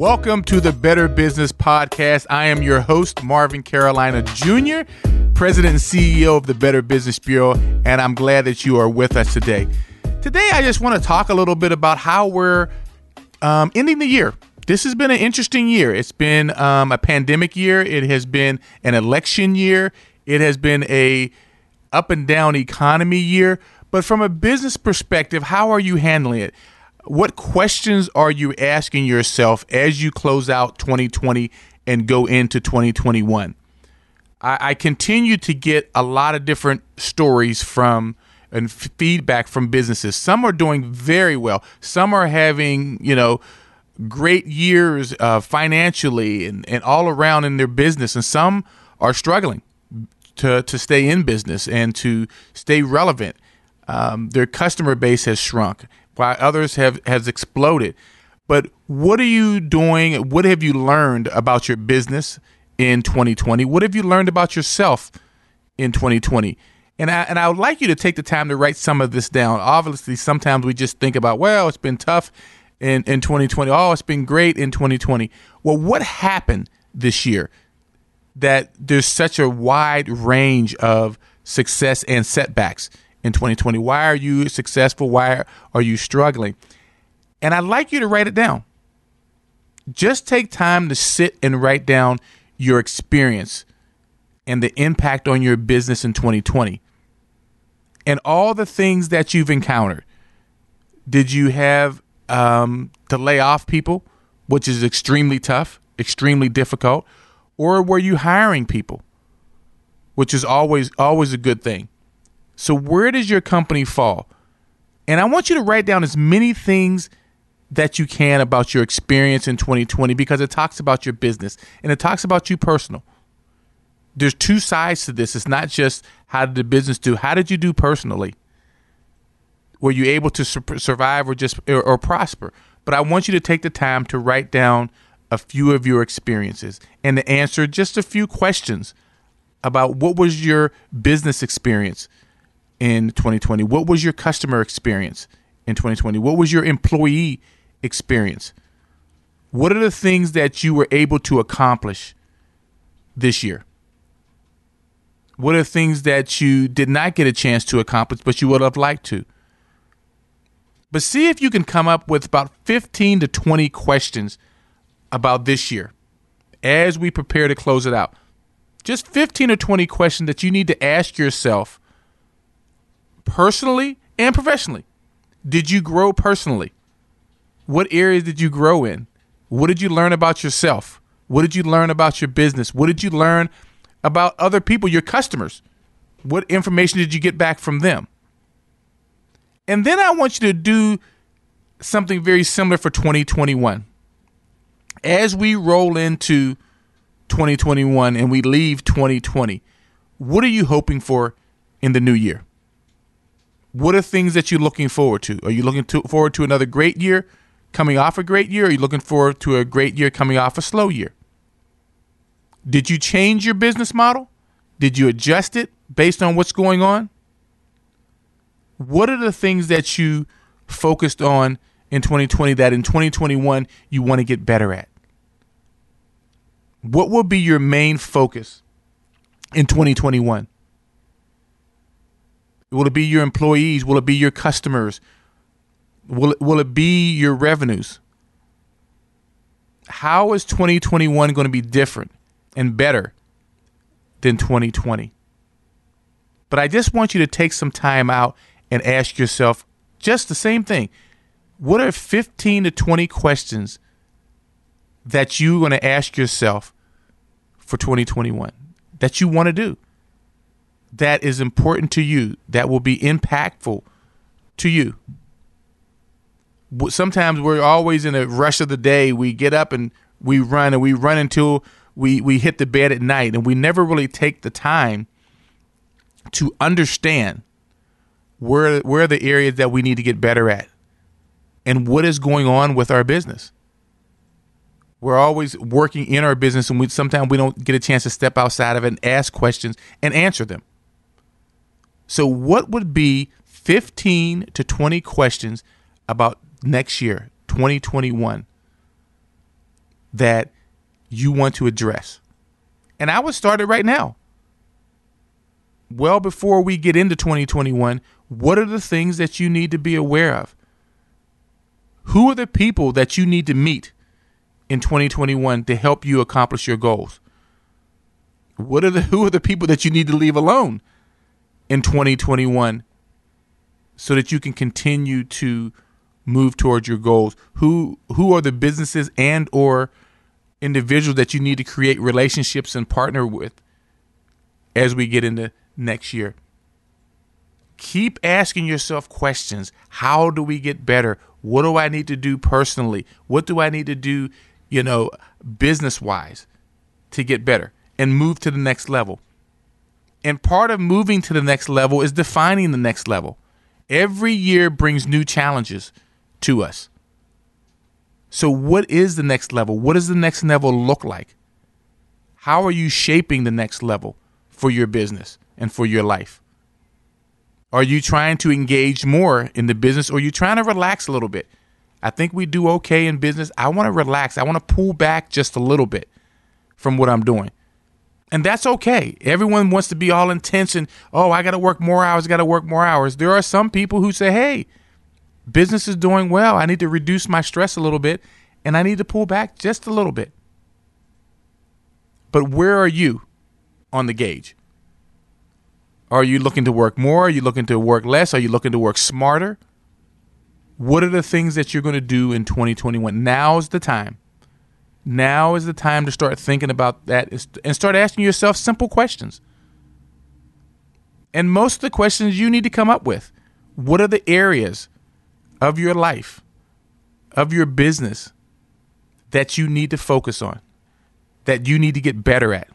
Welcome to the Better Business Podcast. I am your host, Marvin Carolina Jr., President and CEO of the Better Business Bureau, and I'm glad that you are with us today. Today, I just want to talk a little bit about how we're um, ending the year. This has been an interesting year. It's been um, a pandemic year. It has been an election year. It has been a up and down economy year. But from a business perspective, how are you handling it? What questions are you asking yourself as you close out 2020 and go into 2021? I, I continue to get a lot of different stories from and feedback from businesses. Some are doing very well. Some are having, you know, great years uh, financially and, and all around in their business, and some are struggling to, to stay in business and to stay relevant. Um, their customer base has shrunk, while others have has exploded. But what are you doing? What have you learned about your business in 2020? What have you learned about yourself in 2020? And I, and I would like you to take the time to write some of this down. Obviously, sometimes we just think about, well, it's been tough in, in 2020. Oh, it's been great in 2020. Well, what happened this year that there's such a wide range of success and setbacks in 2020? Why are you successful? Why are you struggling? And I'd like you to write it down. Just take time to sit and write down your experience and the impact on your business in 2020 and all the things that you've encountered. Did you have um, to lay off people, which is extremely tough, extremely difficult, or were you hiring people, which is always always a good thing. So where does your company fall? And I want you to write down as many things that you can about your experience in 2020 because it talks about your business and it talks about you personal. There's two sides to this. It's not just how did the business do, how did you do personally? were you able to su- survive or just or, or prosper? But I want you to take the time to write down a few of your experiences and to answer just a few questions about what was your business experience in 2020? What was your customer experience in 2020? What was your employee experience? What are the things that you were able to accomplish this year? What are things that you did not get a chance to accomplish, but you would have liked to? But see if you can come up with about 15 to 20 questions about this year as we prepare to close it out. Just 15 or 20 questions that you need to ask yourself personally and professionally. Did you grow personally? What areas did you grow in? What did you learn about yourself? What did you learn about your business? What did you learn about other people, your customers? What information did you get back from them? And then I want you to do something very similar for 2021. As we roll into 2021 and we leave 2020, what are you hoping for in the new year? What are things that you're looking forward to? Are you looking to, forward to another great year coming off a great year? Are you looking forward to a great year coming off a slow year? Did you change your business model? Did you adjust it based on what's going on? what are the things that you focused on in 2020 that in 2021 you want to get better at? What will be your main focus in 2021? Will it be your employees? Will it be your customers? Will it, will it be your revenues? How is 2021 going to be different and better than 2020? But I just want you to take some time out and ask yourself just the same thing. What are 15 to 20 questions that you're going to ask yourself for 2021 that you want to do? That is important to you, that will be impactful to you. Sometimes we're always in a rush of the day. We get up and we run and we run until we, we hit the bed at night, and we never really take the time to understand where where are the areas that we need to get better at and what is going on with our business we're always working in our business and we sometimes we don't get a chance to step outside of it and ask questions and answer them so what would be 15 to 20 questions about next year 2021 that you want to address. And I would start it right now. Well, before we get into 2021, what are the things that you need to be aware of? Who are the people that you need to meet in 2021 to help you accomplish your goals? What are the who are the people that you need to leave alone in 2021 so that you can continue to move towards your goals? Who who are the businesses and or individuals that you need to create relationships and partner with as we get into next year? Keep asking yourself questions. How do we get better? What do I need to do personally? What do I need to do, you know, business wise to get better and move to the next level? And part of moving to the next level is defining the next level. Every year brings new challenges to us. So, what is the next level? What does the next level look like? How are you shaping the next level for your business and for your life? Are you trying to engage more in the business or are you trying to relax a little bit? I think we do okay in business. I want to relax. I want to pull back just a little bit from what I'm doing. And that's okay. Everyone wants to be all intense and, oh, I got to work more hours, got to work more hours. There are some people who say, hey, business is doing well. I need to reduce my stress a little bit and I need to pull back just a little bit. But where are you on the gauge? Are you looking to work more? Are you looking to work less? Are you looking to work smarter? What are the things that you're going to do in 2021? Now's the time. Now is the time to start thinking about that and start asking yourself simple questions. And most of the questions you need to come up with what are the areas of your life, of your business that you need to focus on, that you need to get better at?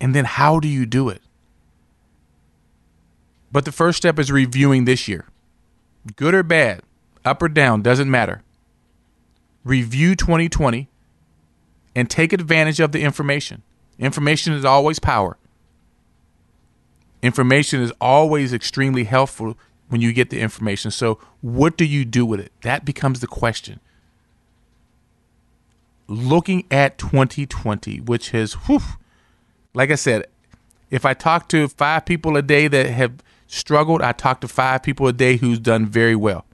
And then how do you do it? But the first step is reviewing this year. Good or bad, up or down, doesn't matter. Review 2020 and take advantage of the information. Information is always power. Information is always extremely helpful when you get the information. So, what do you do with it? That becomes the question. Looking at 2020, which has, whew, like I said, if I talk to five people a day that have struggled, I talk to five people a day who's done very well.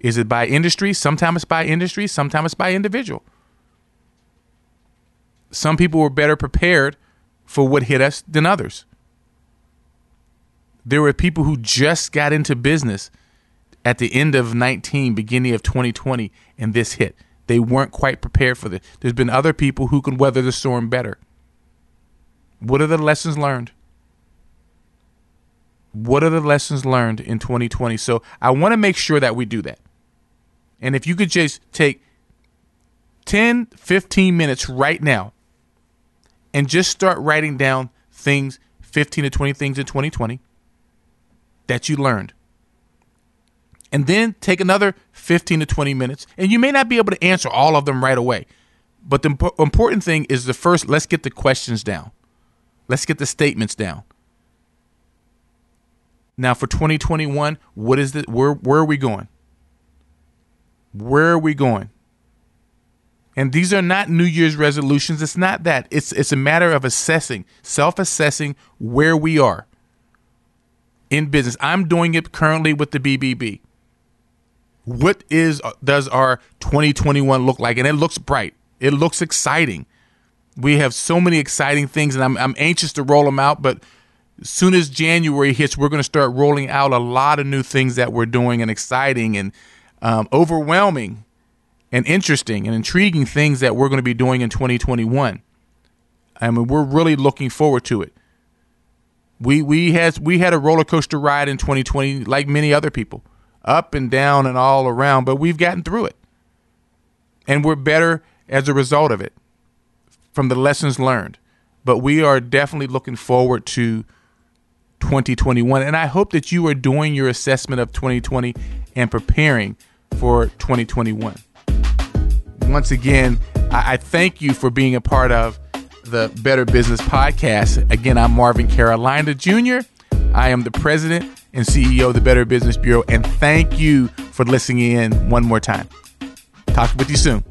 Is it by industry? Sometimes it's by industry, sometimes it's by individual. Some people were better prepared for what hit us than others there were people who just got into business at the end of 19, beginning of 2020, and this hit. They weren't quite prepared for this. There's been other people who can weather the storm better. What are the lessons learned? What are the lessons learned in 2020? So I want to make sure that we do that. And if you could just take 10, 15 minutes right now and just start writing down things, 15 to 20 things in 2020 that you learned. And then take another 15 to 20 minutes. And you may not be able to answer all of them right away. But the imp- important thing is the first, let's get the questions down. Let's get the statements down. Now for 2021, what is the where where are we going? Where are we going? And these are not New Year's resolutions. It's not that. It's it's a matter of assessing, self-assessing where we are in business. I'm doing it currently with the BBB. What is does our 2021 look like? And it looks bright. It looks exciting. We have so many exciting things, and I'm I'm anxious to roll them out. But as soon as January hits, we're going to start rolling out a lot of new things that we're doing and exciting and um, overwhelming and interesting and intriguing things that we're going to be doing in 2021. I mean, we're really looking forward to it. We we had we had a roller coaster ride in 2020, like many other people, up and down and all around. But we've gotten through it, and we're better as a result of it, from the lessons learned. But we are definitely looking forward to 2021, and I hope that you are doing your assessment of 2020 and preparing for 2021. Once again, I, I thank you for being a part of the Better Business Podcast. Again, I'm Marvin Carolina Jr. I am the president and CEO of the Better Business Bureau, and thank you for listening in one more time. Talk with you soon.